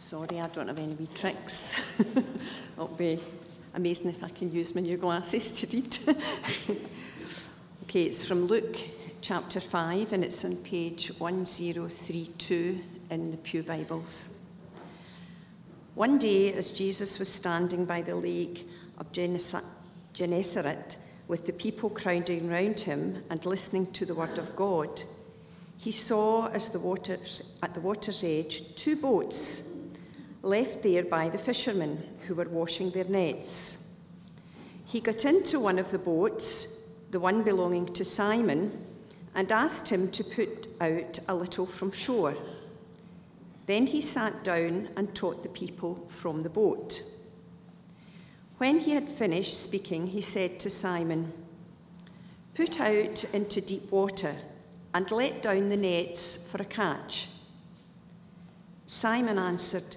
Sorry, I don't have any wee tricks. It'll be amazing if I can use my new glasses to read. okay, it's from Luke chapter 5 and it's on page 1032 in the Pew Bibles. One day, as Jesus was standing by the lake of Gennesaret with the people crowding round him and listening to the word of God, he saw as the waters, at the water's edge two boats left there by the fishermen who were washing their nets. He got into one of the boats, the one belonging to Simon, and asked him to put out a little from shore. Then he sat down and taught the people from the boat. When he had finished speaking, he said to Simon, Put out into deep water and let down the nets for a catch. Simon answered,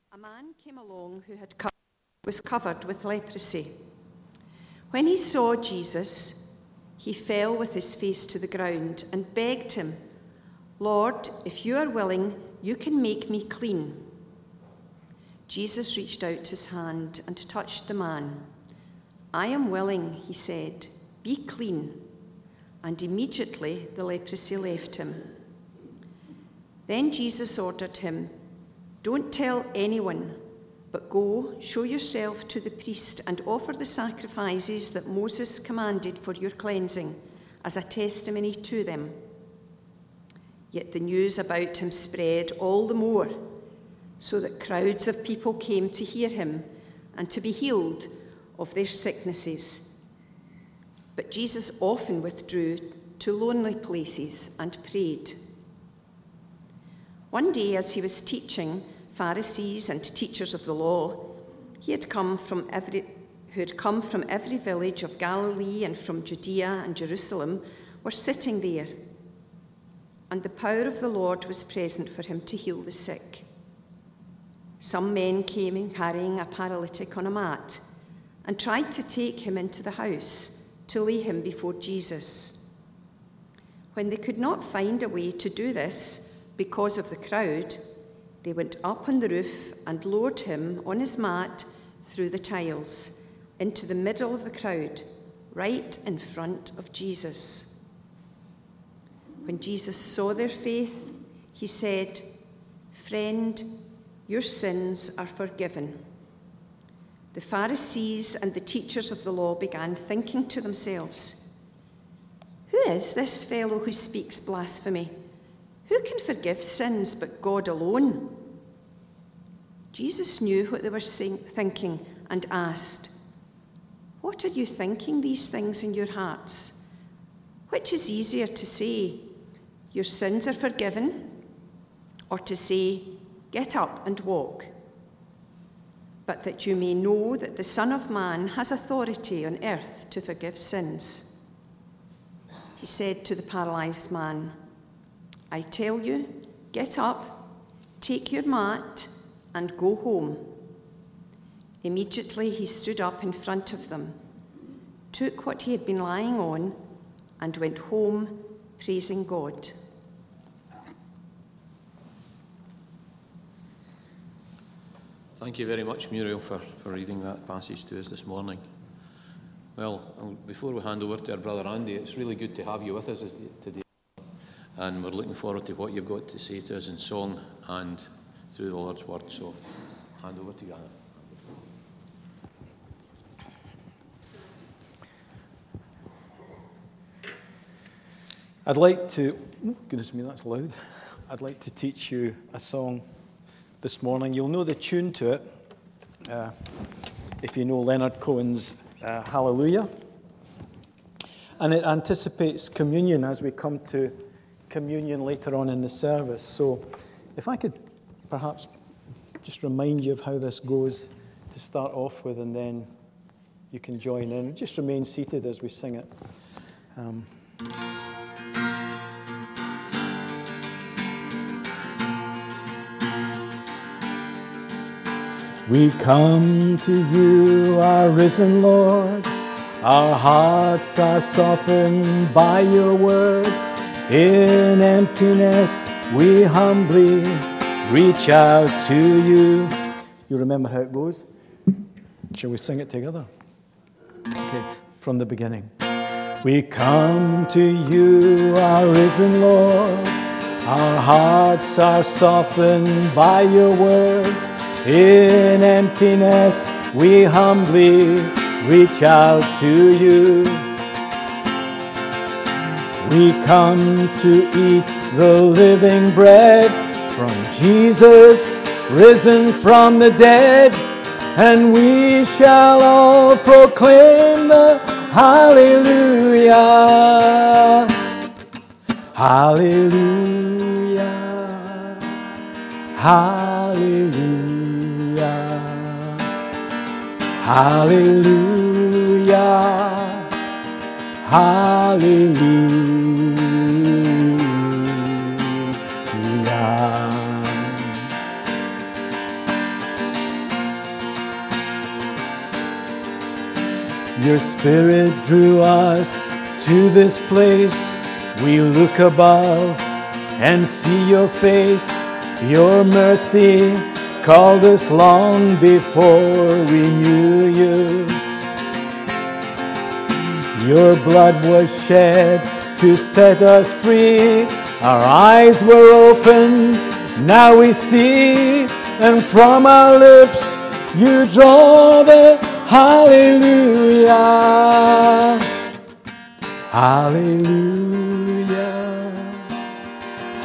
a man came along who had co- was covered with leprosy. When he saw Jesus, he fell with his face to the ground and begged him, Lord, if you are willing, you can make me clean. Jesus reached out his hand and touched the man. I am willing, he said, be clean. And immediately the leprosy left him. Then Jesus ordered him, Don't tell anyone, but go, show yourself to the priest, and offer the sacrifices that Moses commanded for your cleansing as a testimony to them. Yet the news about him spread all the more, so that crowds of people came to hear him and to be healed of their sicknesses. But Jesus often withdrew to lonely places and prayed. One day, as he was teaching Pharisees and teachers of the law, he had come from every, who had come from every village of Galilee and from Judea and Jerusalem were sitting there. And the power of the Lord was present for him to heal the sick. Some men came in carrying a paralytic on a mat and tried to take him into the house to lay him before Jesus. When they could not find a way to do this, because of the crowd, they went up on the roof and lowered him on his mat through the tiles into the middle of the crowd, right in front of Jesus. When Jesus saw their faith, he said, Friend, your sins are forgiven. The Pharisees and the teachers of the law began thinking to themselves, Who is this fellow who speaks blasphemy? Forgive sins but God alone? Jesus knew what they were thinking and asked, What are you thinking these things in your hearts? Which is easier to say, Your sins are forgiven, or to say, Get up and walk? But that you may know that the Son of Man has authority on earth to forgive sins. He said to the paralyzed man, I tell you, get up, take your mat, and go home. Immediately he stood up in front of them, took what he had been lying on, and went home praising God. Thank you very much, Muriel, for, for reading that passage to us this morning. Well, before we hand over to our brother Andy, it's really good to have you with us today. And we're looking forward to what you've got to say to us in song and through the Lord's word. So, hand over to you, Anna. I'd like to, goodness me, that's loud. I'd like to teach you a song this morning. You'll know the tune to it uh, if you know Leonard Cohen's uh, Hallelujah. And it anticipates communion as we come to communion later on in the service. So if I could perhaps just remind you of how this goes to start off with, and then you can join in. Just remain seated as we sing it. Um, We come to you, our risen Lord. Our hearts are softened by your word. In emptiness, we humbly reach out to you. You remember how it goes? Shall we sing it together? Okay, from the beginning. We come to you, our risen Lord. Our hearts are softened by your words. In emptiness, we humbly reach out to you. We come to eat the living bread from Jesus, risen from the dead, and we shall all proclaim the Hallelujah. Hallelujah. Hallelujah. Hallelujah. Hallelujah. Your spirit drew us to this place. We look above and see your face, your mercy called us long before we knew you. Your blood was shed to set us free. Our eyes were opened, now we see, and from our lips you draw the hallelujah. Hallelujah.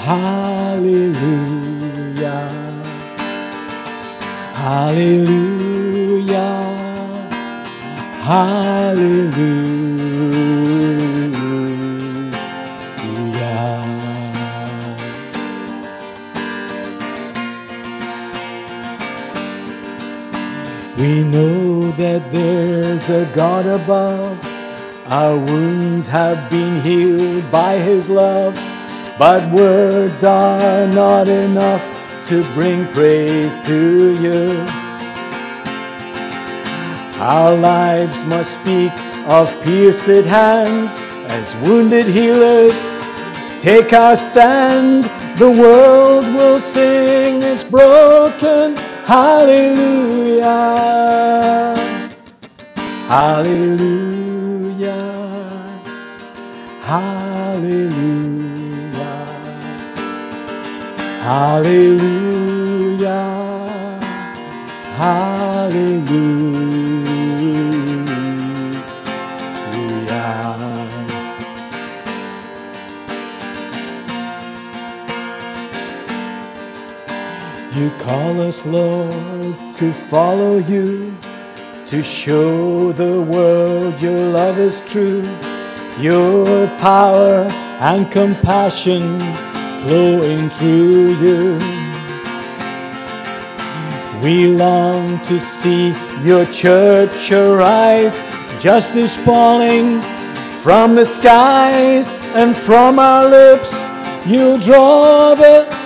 Hallelujah. Hallelujah. Hallelujah. We know that there's a God above. Our wounds have been healed by His love, but words are not enough to bring praise to you. Our lives must speak of pierced hand as wounded healers take our stand. The world will sing its broken hallelujah. Hallelujah. Hallelujah. Hallelujah. Hallelujah. Call us, Lord, to follow you, to show the world your love is true, your power and compassion flowing through you. We long to see your church arise, justice falling from the skies, and from our lips you draw the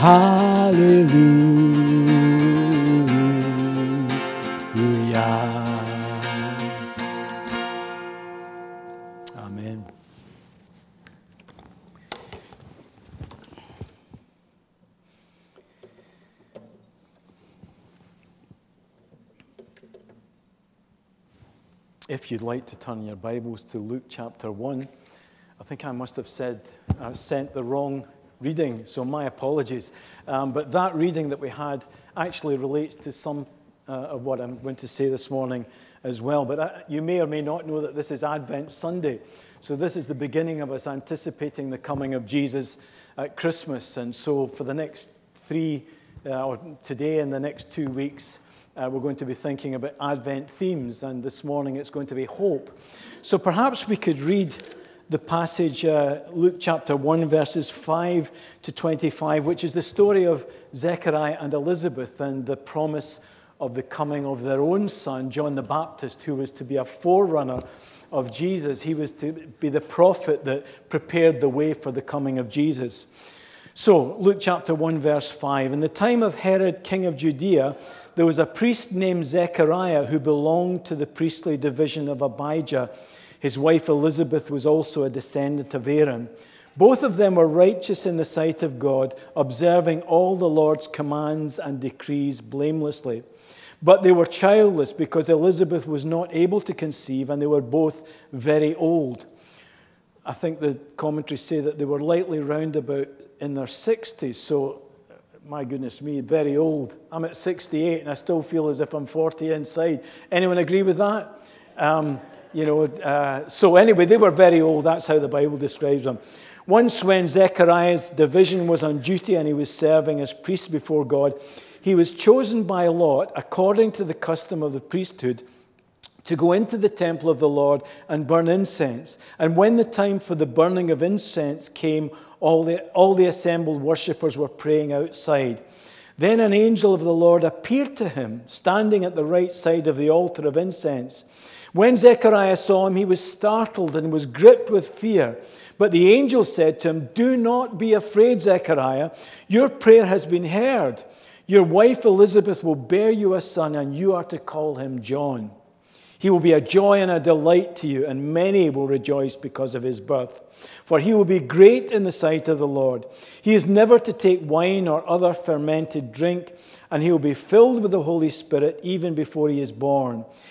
Hallelujah. Amen. If you'd like to turn your Bibles to Luke chapter 1, I think I must have said, uh, sent the wrong reading, so my apologies. Um, but that reading that we had actually relates to some uh, of what I'm going to say this morning as well. But uh, you may or may not know that this is Advent Sunday. So this is the beginning of us anticipating the coming of Jesus at Christmas. And so for the next three, uh, or today and the next two weeks, uh, we're going to be thinking about Advent themes. And this morning it's going to be hope. So perhaps we could read the passage, uh, Luke chapter 1, verses 5 to 25, which is the story of Zechariah and Elizabeth and the promise of the coming of their own son, John the Baptist, who was to be a forerunner of Jesus. He was to be the prophet that prepared the way for the coming of Jesus. So, Luke chapter 1, verse 5. In the time of Herod, king of Judea, there was a priest named Zechariah who belonged to the priestly division of Abijah. His wife Elizabeth was also a descendant of Aaron. Both of them were righteous in the sight of God, observing all the Lord's commands and decrees blamelessly. But they were childless because Elizabeth was not able to conceive, and they were both very old. I think the commentaries say that they were lightly round about in their 60s, so my goodness me, very old. I'm at 68 and I still feel as if I'm 40 inside. Anyone agree with that? Um, you know, uh, so anyway, they were very old. That's how the Bible describes them. Once, when Zechariah's division was on duty and he was serving as priest before God, he was chosen by Lot, according to the custom of the priesthood, to go into the temple of the Lord and burn incense. And when the time for the burning of incense came, all the, all the assembled worshippers were praying outside. Then an angel of the Lord appeared to him, standing at the right side of the altar of incense. When Zechariah saw him, he was startled and was gripped with fear. But the angel said to him, Do not be afraid, Zechariah. Your prayer has been heard. Your wife Elizabeth will bear you a son, and you are to call him John. He will be a joy and a delight to you, and many will rejoice because of his birth. For he will be great in the sight of the Lord. He is never to take wine or other fermented drink, and he will be filled with the Holy Spirit even before he is born.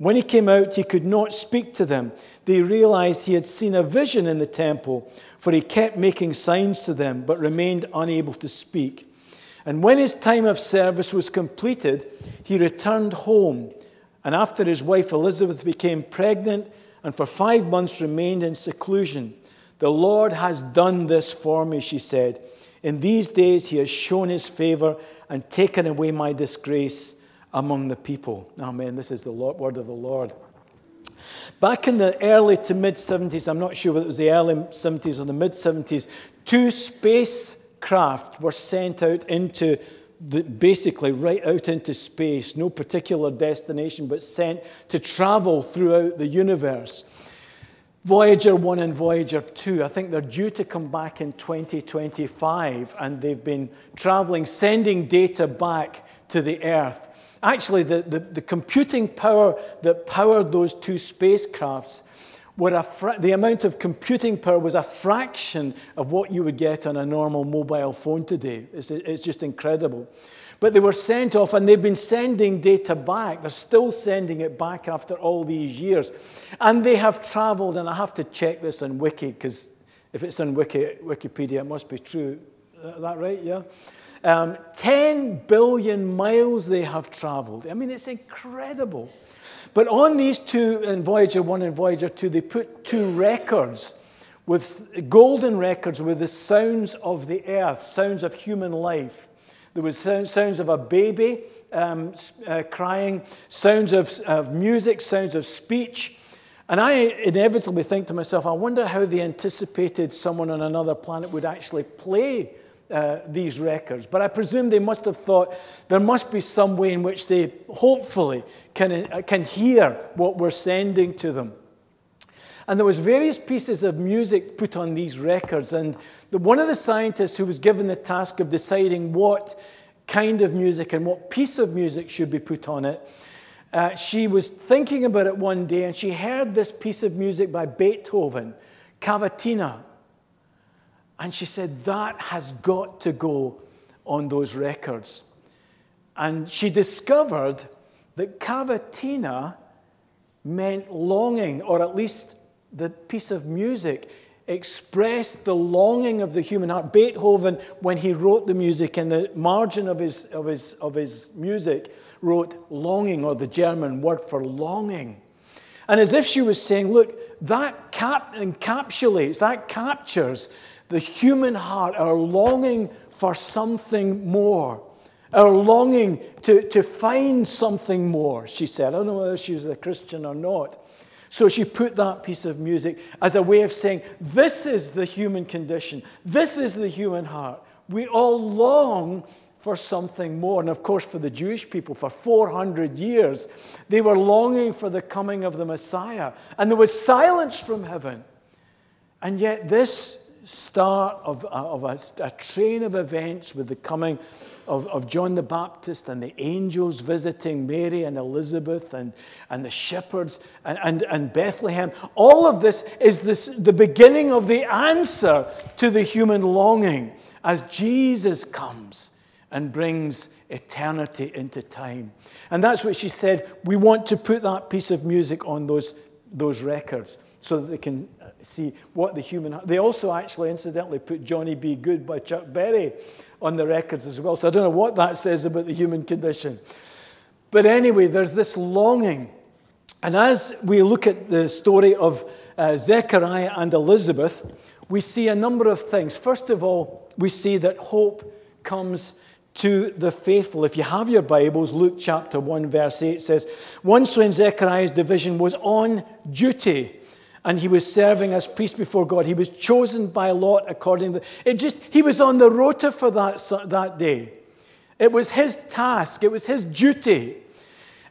When he came out, he could not speak to them. They realized he had seen a vision in the temple, for he kept making signs to them, but remained unable to speak. And when his time of service was completed, he returned home. And after his wife Elizabeth became pregnant and for five months remained in seclusion, the Lord has done this for me, she said. In these days he has shown his favor and taken away my disgrace among the people. Oh, Amen. This is the word of the Lord. Back in the early to mid 70s, I'm not sure whether it was the early 70s or the mid 70s, two spacecraft were sent out into the, basically right out into space, no particular destination, but sent to travel throughout the universe. Voyager 1 and Voyager 2, I think they're due to come back in 2025, and they've been traveling, sending data back to the Earth. Actually, the, the, the computing power that powered those two spacecrafts fra- the amount of computing power was a fraction of what you would get on a normal mobile phone today. It's, it's just incredible. But they were sent off and they've been sending data back. They're still sending it back after all these years. And they have traveled, and I have to check this on Wiki because if it's on Wiki, Wikipedia, it must be true. That right? Yeah? Um, 10 billion miles they have traveled. I mean, it's incredible. But on these two, in Voyager 1 and Voyager 2, they put two records with golden records with the sounds of the earth, sounds of human life. There was sounds of a baby um, uh, crying, sounds of, of music, sounds of speech. And I inevitably think to myself, I wonder how they anticipated someone on another planet would actually play uh, these records. But I presume they must have thought there must be some way in which they hopefully can, uh, can hear what we're sending to them. And there was various pieces of music put on these records. And the, one of the scientists who was given the task of deciding what kind of music and what piece of music should be put on it, uh, she was thinking about it one day and she heard this piece of music by Beethoven, Cavatina. And she said, That has got to go on those records. And she discovered that cavatina meant longing, or at least the piece of music expressed the longing of the human heart. Beethoven, when he wrote the music, in the margin of his, of his, of his music, wrote longing, or the German word for longing. And as if she was saying, look, that cap- encapsulates, that captures the human heart, our longing for something more, our longing to, to find something more, she said. I don't know whether she was a Christian or not. So she put that piece of music as a way of saying, This is the human condition, this is the human heart. We all long for something more. And of course, for the Jewish people, for 400 years, they were longing for the coming of the Messiah. And there was silence from heaven. And yet, this start of, of a, a, train of events with the coming of, of John the Baptist and the angels visiting Mary and Elizabeth and, and the shepherds and, and, and Bethlehem. All of this is this, the beginning of the answer to the human longing as Jesus comes and brings eternity into time. And that's what she said. We want to put that piece of music on those, those records so that they can see what the human. They also actually, incidentally, put Johnny B. Goode by Chuck Berry on the records as well. So I don't know what that says about the human condition. But anyway, there's this longing. And as we look at the story of uh, Zechariah and Elizabeth, we see a number of things. First of all, we see that hope comes to the faithful. If you have your Bibles, Luke chapter 1, verse 8 says, Once when Zechariah's division was on duty, and he was serving as priest before God. He was chosen by lot according to it just he was on the rota for that, that day. It was his task, it was his duty.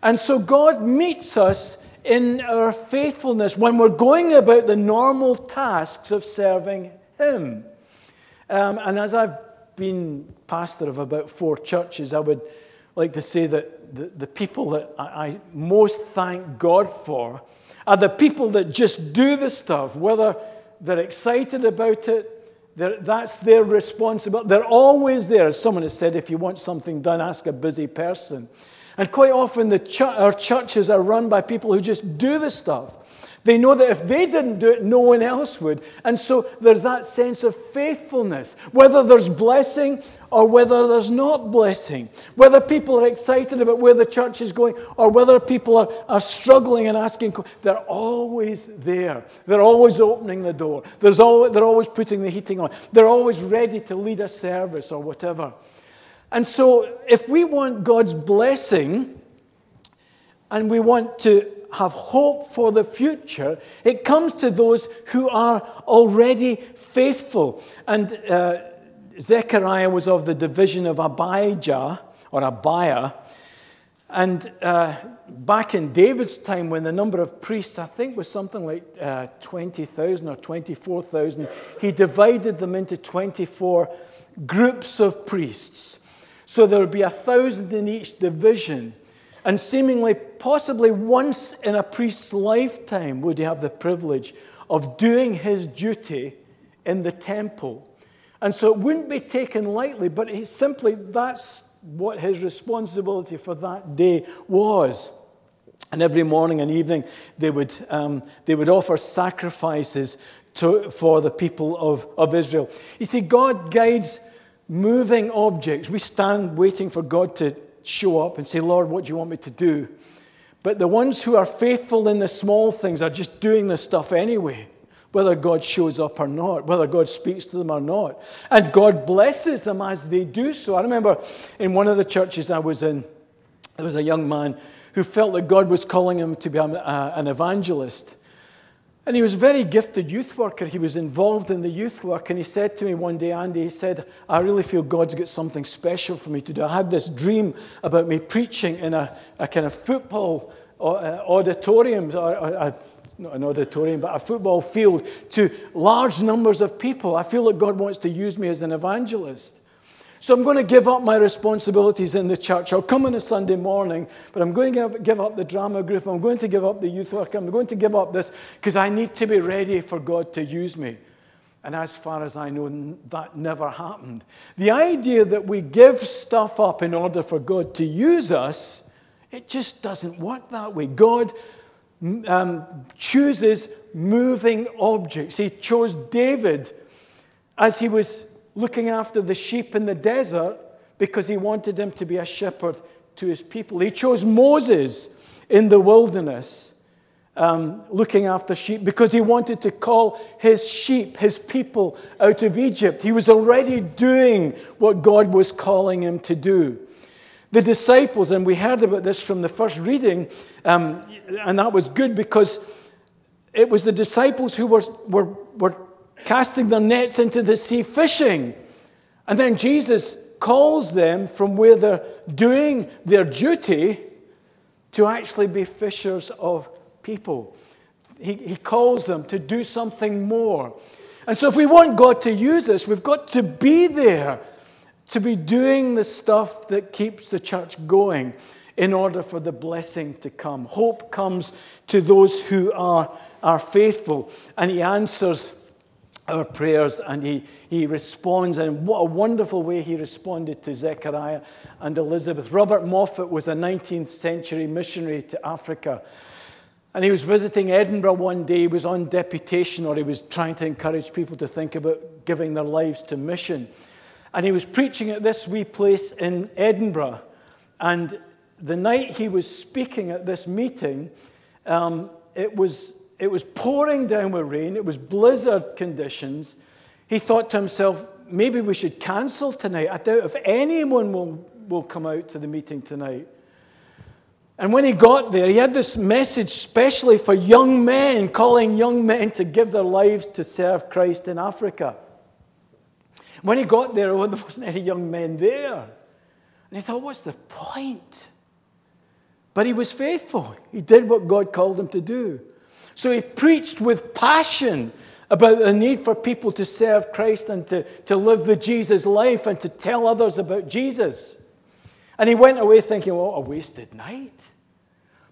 And so God meets us in our faithfulness when we're going about the normal tasks of serving him. Um, and as I've been pastor of about four churches, I would like to say that the, the people that I, I most thank God for are the people that just do the stuff, whether they're excited about it, that's their responsibility. They're always there. As someone has said, if you want something done, ask a busy person. And quite often, the ch- our churches are run by people who just do the stuff. They know that if they didn't do it, no one else would. And so there's that sense of faithfulness, whether there's blessing or whether there's not blessing, whether people are excited about where the church is going or whether people are, are struggling and asking, they're always there. They're always opening the door. There's always, they're always putting the heating on. They're always ready to lead a service or whatever. And so if we want God's blessing and we want to have hope for the future, it comes to those who are already faithful. And uh, Zechariah was of the division of Abijah, or Abiah. And uh, back in David's time, when the number of priests, I think, was something like uh, 20,000 or 24,000, he divided them into 24 groups of priests. So there would be a thousand in each division. And seemingly, possibly once in a priest's lifetime, would he have the privilege of doing his duty in the temple. And so it wouldn't be taken lightly, but he simply, that's what his responsibility for that day was. And every morning and evening, they would, um, they would offer sacrifices to, for the people of, of Israel. You see, God guides moving objects. We stand waiting for God to show up and say, Lord, what do you want me to do? But the ones who are faithful in the small things are just doing the stuff anyway, whether God shows up or not, whether God speaks to them or not. And God blesses them as they do so. I remember in one of the churches I was in, there was a young man who felt that God was calling him to be an evangelist. And he was a very gifted youth worker. He was involved in the youth work. And he said to me one day, Andy, he said, I really feel God's got something special for me to do. I had this dream about me preaching in a, a kind of football uh, auditorium, or, or, not an auditorium, but a football field to large numbers of people. I feel that God wants to use me as an evangelist. So I'm going to give up my responsibilities in the church. I'll come on a Sunday morning, but I'm going to give up the drama group. I'm going to give up the youth work. I'm going to give up this because I need to be ready for God to use me. And as far as I know, that never happened. The idea that we give stuff up in order for God to use us, it just doesn't work that way. God um, chooses moving objects. He chose David as he was looking after the sheep in the desert because he wanted him to be a shepherd to his people. He chose Moses in the wilderness, um, looking after sheep, because he wanted to call his sheep, his people, out of Egypt. He was already doing what God was calling him to do. The disciples, and we heard about this from the first reading, um, and that was good because it was the disciples who were, were, were casting their nets into the sea fishing. And then Jesus calls them from where they're doing their duty to actually be fishers of people. He, he calls them to do something more. And so, if we want God to use us, we've got to be there to be doing the stuff that keeps the church going in order for the blessing to come. Hope comes to those who are, are faithful, and He answers our prayers and he, he responds. And what a wonderful way he responded to Zechariah and Elizabeth. Robert Moffat was a 19th century missionary to Africa. And he was visiting Edinburgh one day. He was on deputation, or he was trying to encourage people to think about giving their lives to mission. And he was preaching at this wee place in Edinburgh. And the night he was speaking at this meeting, um, it was it was pouring down with rain, it was blizzard conditions. He thought to himself, maybe we should cancel tonight. I doubt if anyone will, will come out to the meeting tonight. And when he got there, he had this message specially for young men, calling young men to give their lives to serve Christ in Africa. When he got there, well, there wasn't any young men there. And he thought, what's the point? But he was faithful. He did what God called him to do. So he preached with passion about the need for people to serve Christ and to, to live the Jesus life and to tell others about Jesus. And he went away thinking, well, a wasted night.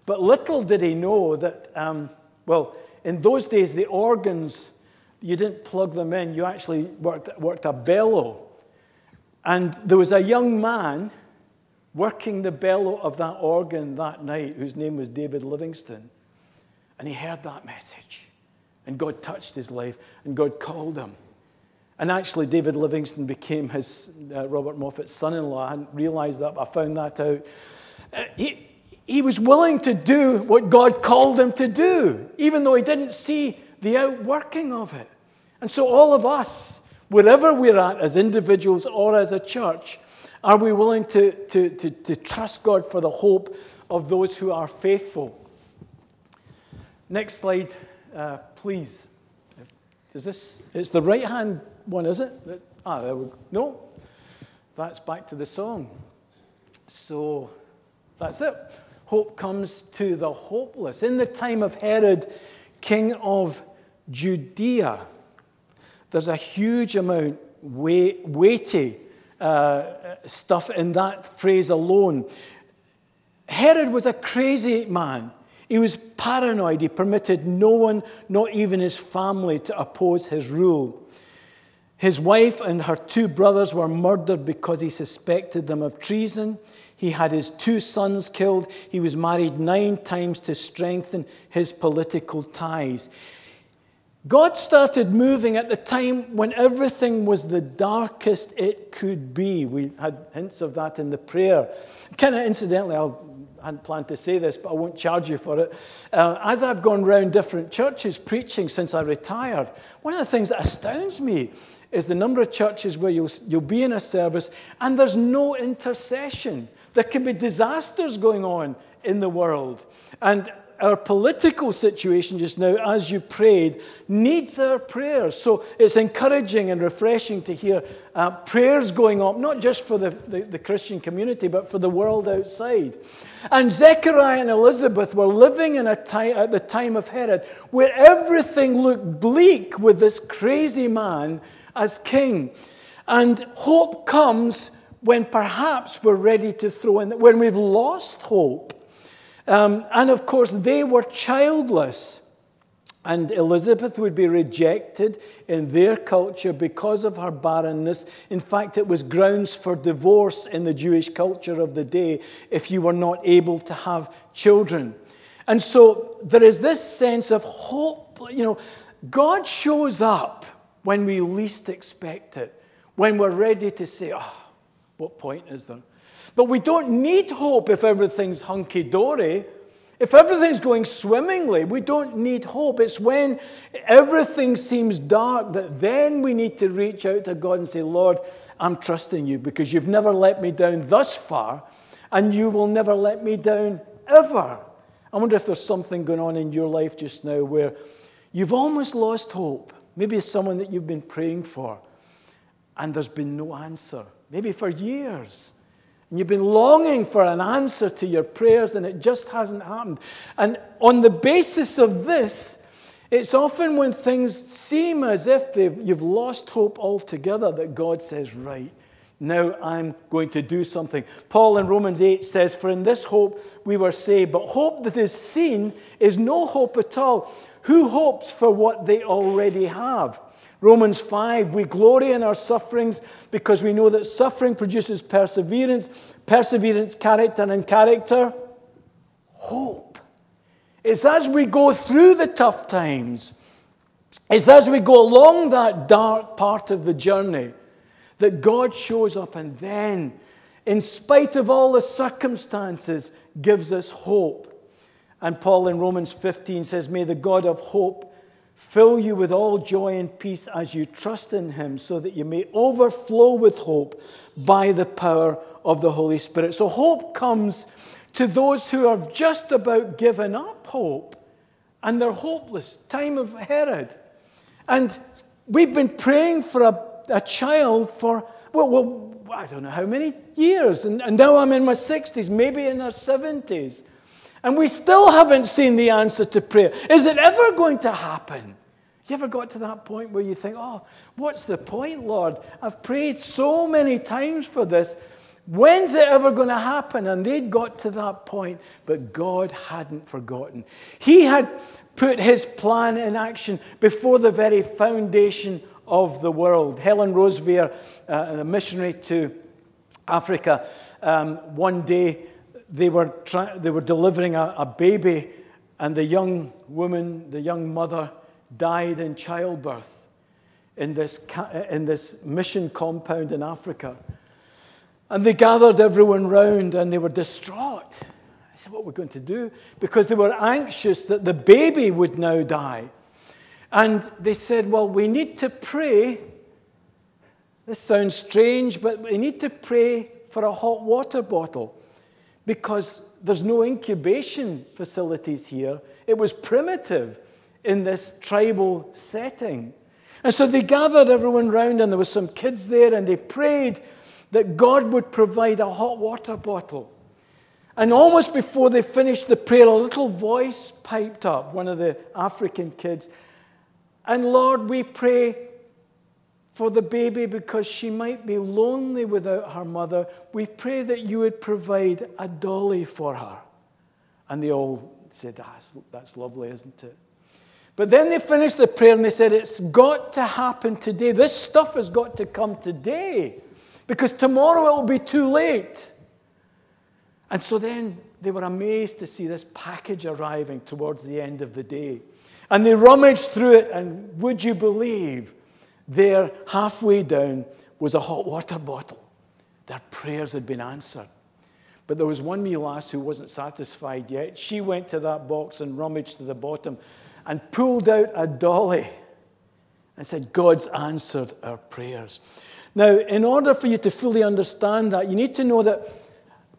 But little did he know that, um, well, in those days, the organs, you didn't plug them in, you actually worked, worked a bellow. And there was a young man working the bellow of that organ that night whose name was David Livingstone. And he heard that message. And God touched his life, and God called him. And actually, David Livingstone became his uh, Robert Moffat's son in law. I hadn't realized that, but I found that out. Uh, he, he was willing to do what God called him to do, even though he didn't see the outworking of it. And so, all of us, wherever we're at as individuals or as a church, are we willing to, to, to, to trust God for the hope of those who are faithful? Next slide, uh, please. Is this? It's the right hand one, is it? Ah, there we go. No, that's back to the song. So that's it. Hope comes to the hopeless. In the time of Herod, king of Judea, there's a huge amount weighty uh, stuff in that phrase alone. Herod was a crazy man. He was paranoid. He permitted no one, not even his family, to oppose his rule. His wife and her two brothers were murdered because he suspected them of treason. He had his two sons killed. He was married nine times to strengthen his political ties. God started moving at the time when everything was the darkest it could be. We had hints of that in the prayer. Kind of incidentally, I'll, I hadn't planned to say this, but I won't charge you for it. Uh, as I've gone around different churches preaching since I retired, one of the things that astounds me is the number of churches where you'll, you'll be in a service and there's no intercession. There can be disasters going on in the world. And our political situation just now, as you prayed, needs our prayers. So it's encouraging and refreshing to hear uh, prayers going up, not just for the, the, the, Christian community, but for the world outside. And Zechariah and Elizabeth were living in a time, at the time of Herod where everything looked bleak with this crazy man as king. And hope comes when perhaps we're ready to throw in, when we've lost hope um, and of course, they were childless. And Elizabeth would be rejected in their culture because of her barrenness. In fact, it was grounds for divorce in the Jewish culture of the day if you were not able to have children. And so there is this sense of hope. You know, God shows up when we least expect it, when we're ready to say, oh, what point is there? But we don't need hope if everything's hunky dory. If everything's going swimmingly, we don't need hope. It's when everything seems dark that then we need to reach out to God and say, Lord, I'm trusting you because you've never let me down thus far, and you will never let me down ever. I wonder if there's something going on in your life just now where you've almost lost hope. Maybe it's someone that you've been praying for, and there's been no answer, maybe for years. And you've been longing for an answer to your prayers, and it just hasn't happened. And on the basis of this, it's often when things seem as if you've lost hope altogether that God says, Right, now I'm going to do something. Paul in Romans 8 says, For in this hope we were saved. But hope that is seen is no hope at all. Who hopes for what they already have? Romans 5, we glory in our sufferings because we know that suffering produces perseverance, perseverance, character, and character, hope. It's as we go through the tough times, it's as we go along that dark part of the journey that God shows up and then, in spite of all the circumstances, gives us hope. And Paul in Romans 15 says, May the God of hope fill you with all joy and peace as you trust in him, so that you may overflow with hope by the power of the Holy Spirit. So, hope comes to those who have just about given up hope and they're hopeless. Time of Herod. And we've been praying for a, a child for, well, well, I don't know how many years. And, and now I'm in my 60s, maybe in our 70s. And we still haven't seen the answer to prayer. Is it ever going to happen? You ever got to that point where you think, oh, what's the point, Lord? I've prayed so many times for this. When's it ever going to happen? And they'd got to that point, but God hadn't forgotten. He had put his plan in action before the very foundation of the world. Helen Roseveare, uh, a missionary to Africa, um, one day they were, try- they were delivering a, a baby, and the young woman, the young mother, died in childbirth in this, in this mission compound in Africa. And they gathered everyone round and they were distraught. I said, What are we going to do? Because they were anxious that the baby would now die. And they said, Well, we need to pray. This sounds strange, but we need to pray for a hot water bottle because there's no incubation facilities here. It was primitive in this tribal setting. And so they gathered everyone round, and there were some kids there, and they prayed that God would provide a hot water bottle. And almost before they finished the prayer, a little voice piped up, one of the African kids. And Lord, we pray for the baby because she might be lonely without her mother. We pray that you would provide a dolly for her. And they all said, ah, that's, that's lovely, isn't it? But then they finished the prayer and they said, It's got to happen today. This stuff has got to come today because tomorrow it will be too late. And so then they were amazed to see this package arriving towards the end of the day. And they rummaged through it, and would you believe, there, halfway down, was a hot water bottle. Their prayers had been answered. But there was one wee lass who wasn't satisfied yet. She went to that box and rummaged to the bottom and pulled out a dolly and said, God's answered our prayers. Now, in order for you to fully understand that, you need to know that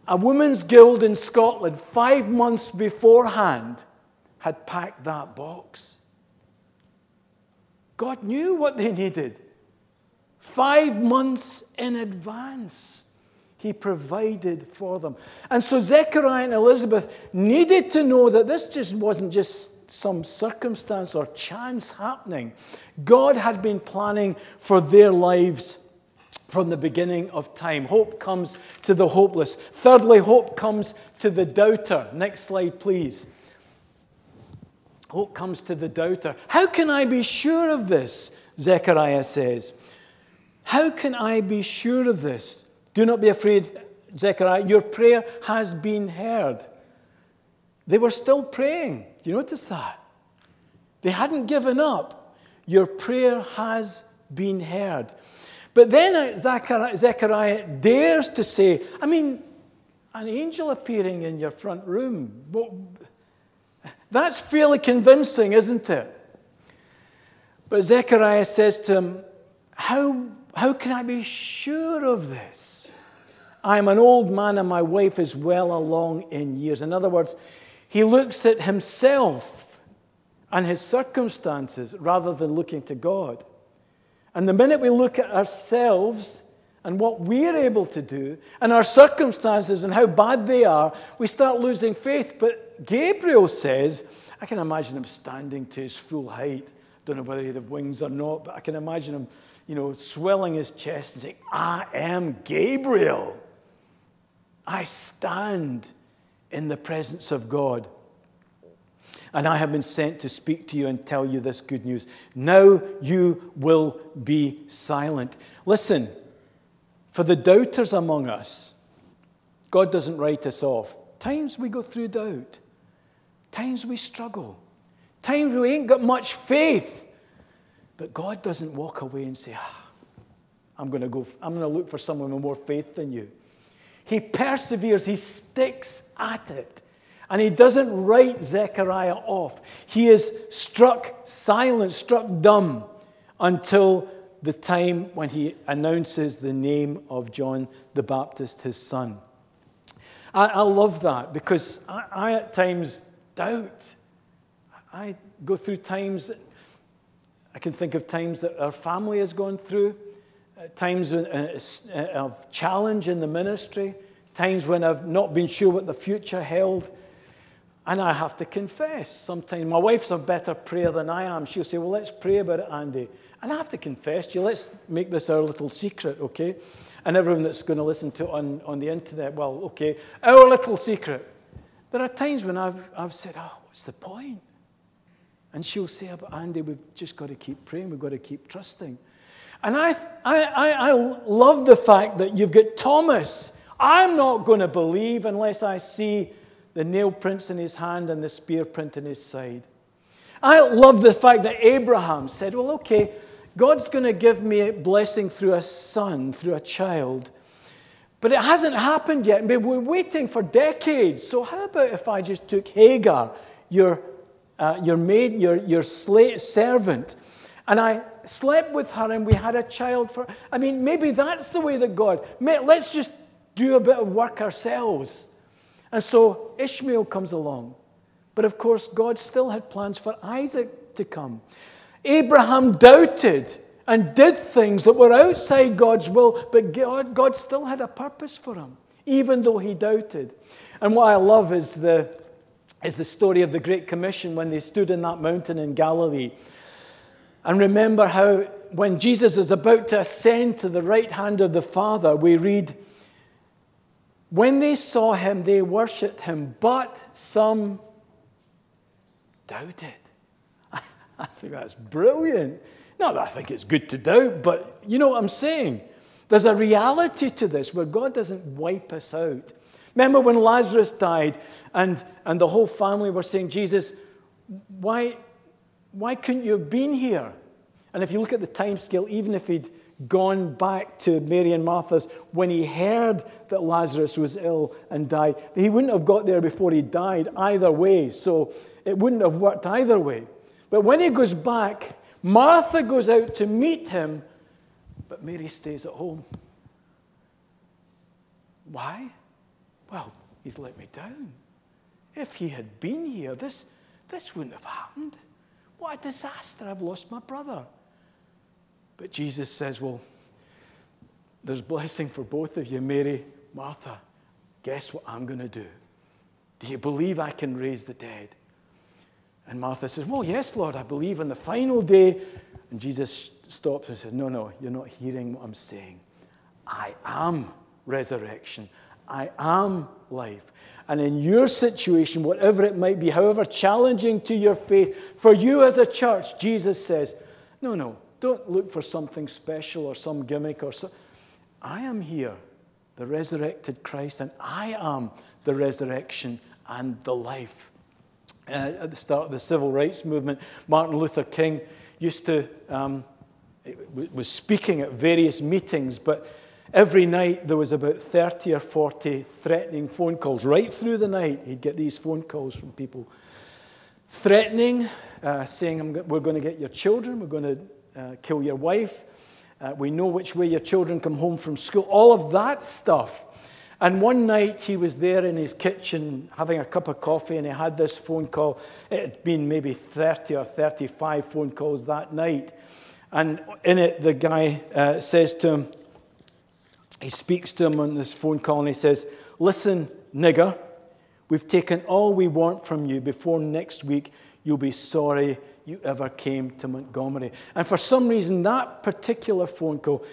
a women's guild in Scotland, five months beforehand, had packed that box. God knew what they needed. Five months in advance, He provided for them. And so Zechariah and Elizabeth needed to know that this just wasn't just some circumstance or chance happening. God had been planning for their lives from the beginning of time. Hope comes to the hopeless. Thirdly, hope comes to the doubter. Next slide, please. Hope comes to the doubter. How can I be sure of this? Zechariah says. How can I be sure of this? Do not be afraid, Zechariah. Your prayer has been heard. They were still praying. Do you notice that? They hadn't given up. Your prayer has been heard. But then uh, Zechariah dares to say, I mean, an angel appearing in your front room. That's fairly convincing, isn't it? But Zechariah says to him, How, how can I be sure of this? I am an old man and my wife is well along in years. In other words, he looks at himself and his circumstances rather than looking to God. And the minute we look at ourselves and what we're able to do and our circumstances and how bad they are, we start losing faith. But Gabriel says, I can imagine him standing to his full height. Don't know whether he'd have wings or not, but I can imagine him, you know, swelling his chest and saying, I am Gabriel. I stand in the presence of God. And I have been sent to speak to you and tell you this good news. Now you will be silent. Listen, for the doubters among us, God doesn't write us off. Times we go through doubt, times we struggle, times we ain't got much faith. But God doesn't walk away and say, ah, I'm going to go, I'm going to look for someone with more faith than you. He perseveres, he sticks at it. And he doesn't write Zechariah off. He is struck silent, struck dumb until the time when he announces the name of John the Baptist, his son. I, I love that because I, I, at times doubt. I go through times, I can think of times that our family has gone through times uh, uh, of challenge in the ministry, times when I've not been sure what the future held. And I have to confess, sometimes my wife's a better prayer than I am. She'll say, Well, let's pray about it, Andy. And I have to confess to you, let's make this our little secret, okay? And everyone that's going to listen to it on, on the internet, well, okay, our little secret. There are times when I've, I've said, Oh, what's the point? And she'll say, But Andy, we've just got to keep praying, we've got to keep trusting. And I, I, I, I love the fact that you've got Thomas. I'm not going to believe unless I see the nail prints in his hand and the spear print in his side. I love the fact that Abraham said, Well, okay, God's going to give me a blessing through a son, through a child. But it hasn't happened yet. We're waiting for decades. So, how about if I just took Hagar, your, uh, your maid, your, your slave, servant, and I slept with her and we had a child for. I mean, maybe that's the way that God. Let's just do a bit of work ourselves. And so Ishmael comes along. But of course, God still had plans for Isaac to come. Abraham doubted and did things that were outside God's will, but God, God still had a purpose for him, even though he doubted. And what I love is the, is the story of the Great Commission when they stood in that mountain in Galilee. And remember how when Jesus is about to ascend to the right hand of the Father, we read, When they saw him, they worshipped him, but some doubted. I think that's brilliant. Not that I think it's good to doubt, but you know what I'm saying? There's a reality to this where God doesn't wipe us out. Remember when Lazarus died and, and the whole family were saying, Jesus, why, why couldn't you have been here? And if you look at the time scale, even if he'd gone back to Mary and Martha's when he heard that Lazarus was ill and died, he wouldn't have got there before he died either way. So it wouldn't have worked either way. But when he goes back, Martha goes out to meet him, but Mary stays at home. Why? Well, he's let me down. If he had been here, this, this wouldn't have happened. What a disaster. I've lost my brother. But Jesus says, Well, there's blessing for both of you, Mary, Martha. Guess what I'm going to do? Do you believe I can raise the dead? And Martha says, Well, yes, Lord, I believe on the final day. And Jesus stops and says, No, no, you're not hearing what I'm saying. I am resurrection. I am life. And in your situation, whatever it might be, however challenging to your faith, for you as a church, Jesus says, No, no, don't look for something special or some gimmick or so. I am here, the resurrected Christ, and I am the resurrection and the life. Uh, at the start of the civil rights movement, Martin Luther King used to um, was speaking at various meetings, but every night there was about 30 or 40 threatening phone calls. Right through the night, he'd get these phone calls from people threatening, uh, saying, We're going to get your children, we're going to uh, kill your wife. Uh, we know which way your children come home from school. All of that stuff. And one night he was there in his kitchen having a cup of coffee and he had this phone call. It had been maybe 30 or 35 phone calls that night. And in it, the guy uh, says to him, he speaks to him on this phone call and he says, Listen, nigger, we've taken all we want from you. Before next week, you'll be sorry you ever came to Montgomery. And for some reason, that particular phone call,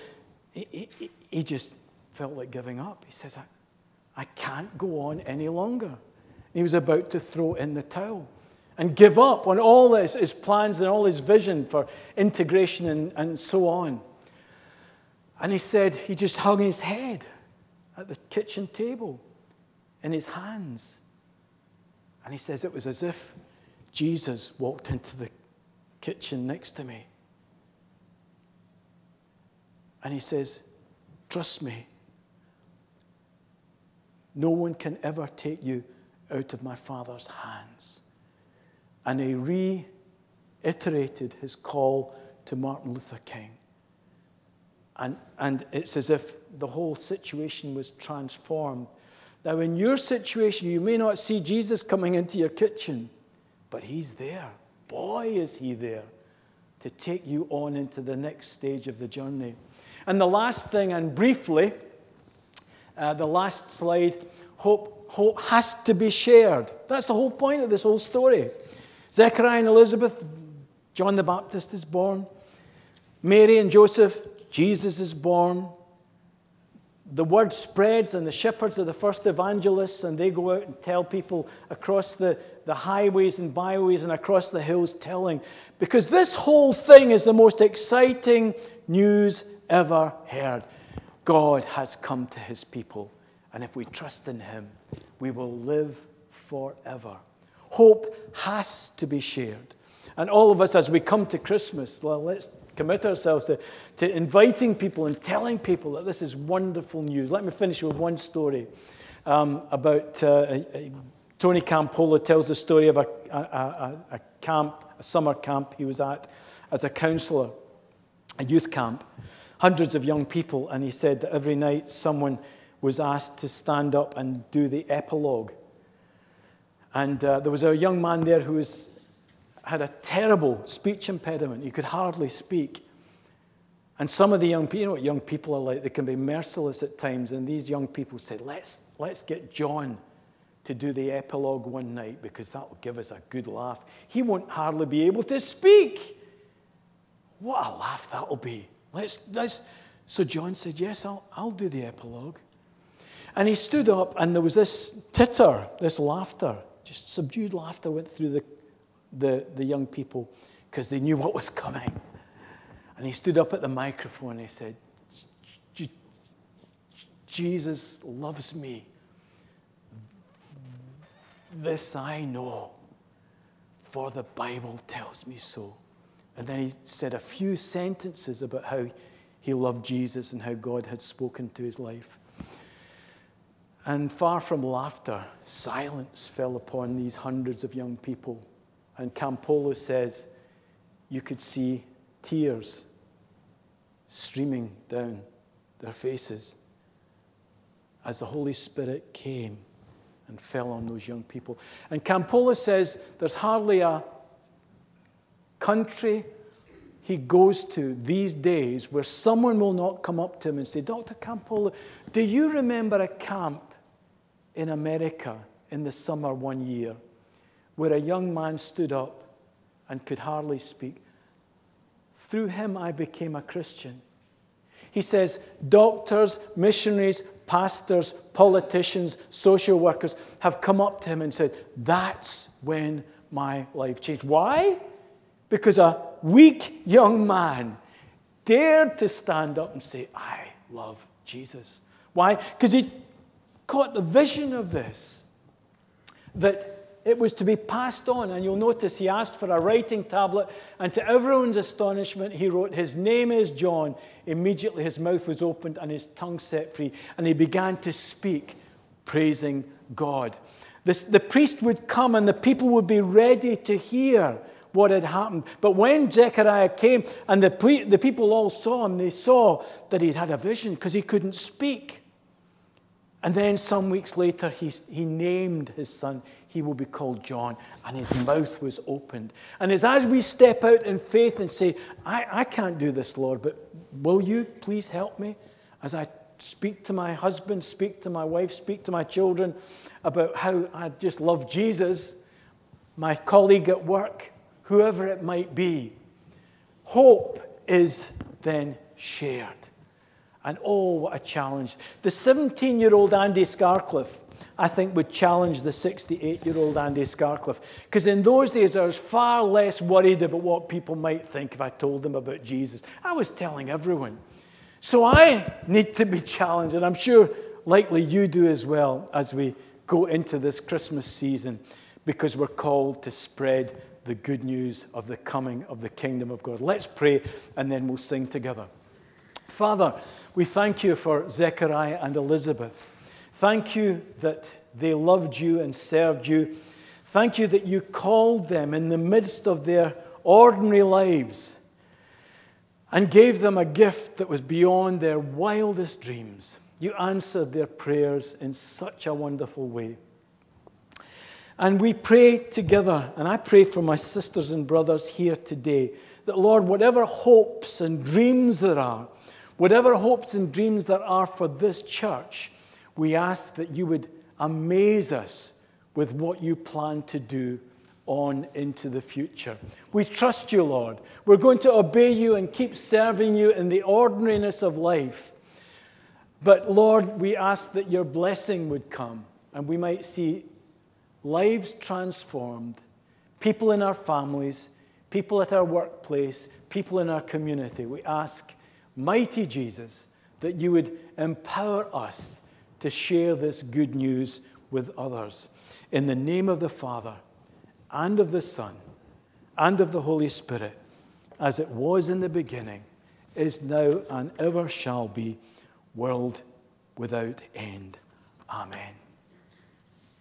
he, he, he just felt like giving up. He says, I, can't go on any longer. He was about to throw in the towel and give up on all his, his plans and all his vision for integration and, and so on. And he said he just hung his head at the kitchen table in his hands. And he says it was as if Jesus walked into the kitchen next to me. And he says, Trust me. No one can ever take you out of my Father's hands. And he reiterated his call to Martin Luther King. And, and it's as if the whole situation was transformed. Now, in your situation, you may not see Jesus coming into your kitchen, but he's there. Boy, is he there to take you on into the next stage of the journey. And the last thing, and briefly, uh, the last slide hope, hope has to be shared. That's the whole point of this whole story. Zechariah and Elizabeth, John the Baptist is born. Mary and Joseph, Jesus is born. The word spreads, and the shepherds are the first evangelists, and they go out and tell people across the, the highways and byways and across the hills, telling. Because this whole thing is the most exciting news ever heard. God has come to his people, and if we trust in him, we will live forever. Hope has to be shared. And all of us, as we come to Christmas, well, let's commit ourselves to, to inviting people and telling people that this is wonderful news. Let me finish with one story um, about uh, Tony Campolo tells the story of a, a, a, a camp, a summer camp he was at as a counselor, a youth camp, hundreds of young people, and he said that every night someone was asked to stand up and do the epilogue. And uh, there was a young man there who was had a terrible speech impediment. He could hardly speak. And some of the young people, you know what young people are like, they can be merciless at times. And these young people said, let's, let's get John to do the epilogue one night because that will give us a good laugh. He won't hardly be able to speak. What a laugh that'll be. Let's, let's. So John said, Yes, I'll, I'll do the epilogue. And he stood up, and there was this titter, this laughter, just subdued laughter went through the, the, the young people because they knew what was coming. And he stood up at the microphone and he said, Jesus loves me. This I know, for the Bible tells me so. And then he said a few sentences about how he loved Jesus and how God had spoken to his life. And far from laughter, silence fell upon these hundreds of young people. And Campolo says, you could see tears streaming down their faces as the Holy Spirit came and fell on those young people. And Campolo says there's hardly a country he goes to these days where someone will not come up to him and say, Dr. Campolo, do you remember a camp in America in the summer one year where a young man stood up and could hardly speak? Through him, I became a Christian. He says, doctors, missionaries, pastors, politicians, social workers have come up to him and said, That's when my life changed. Why? Because a weak young man dared to stand up and say, I love Jesus. Why? Because he caught the vision of this. That it was to be passed on. And you'll notice he asked for a writing tablet, and to everyone's astonishment, he wrote, His name is John. Immediately his mouth was opened and his tongue set free, and he began to speak, praising God. This, the priest would come, and the people would be ready to hear what had happened. But when Zechariah came and the, the people all saw him, they saw that he'd had a vision because he couldn't speak. And then some weeks later, he, he named his son he will be called John. And his mouth was opened. And it's as we step out in faith and say, I, I can't do this, Lord, but will you please help me as I speak to my husband, speak to my wife, speak to my children about how I just love Jesus, my colleague at work, whoever it might be. Hope is then shared. And oh, what a challenge. The 17 year old Andy Scarcliffe I think, would challenge the 68 year old Andy Scarcliffe. Because in those days, I was far less worried about what people might think if I told them about Jesus. I was telling everyone. So I need to be challenged, and I'm sure likely you do as well as we go into this Christmas season, because we're called to spread the good news of the coming of the kingdom of God. Let's pray, and then we'll sing together. Father, we thank you for Zechariah and Elizabeth. Thank you that they loved you and served you. Thank you that you called them in the midst of their ordinary lives and gave them a gift that was beyond their wildest dreams. You answered their prayers in such a wonderful way. And we pray together, and I pray for my sisters and brothers here today, that Lord, whatever hopes and dreams there are, whatever hopes and dreams there are for this church, we ask that you would amaze us with what you plan to do on into the future. We trust you, Lord. We're going to obey you and keep serving you in the ordinariness of life. But Lord, we ask that your blessing would come and we might see lives transformed, people in our families, people at our workplace, people in our community. We ask, mighty Jesus, that you would empower us to share this good news with others. In the name of the Father, and of the Son, and of the Holy Spirit, as it was in the beginning, is now, and ever shall be, world without end. Amen.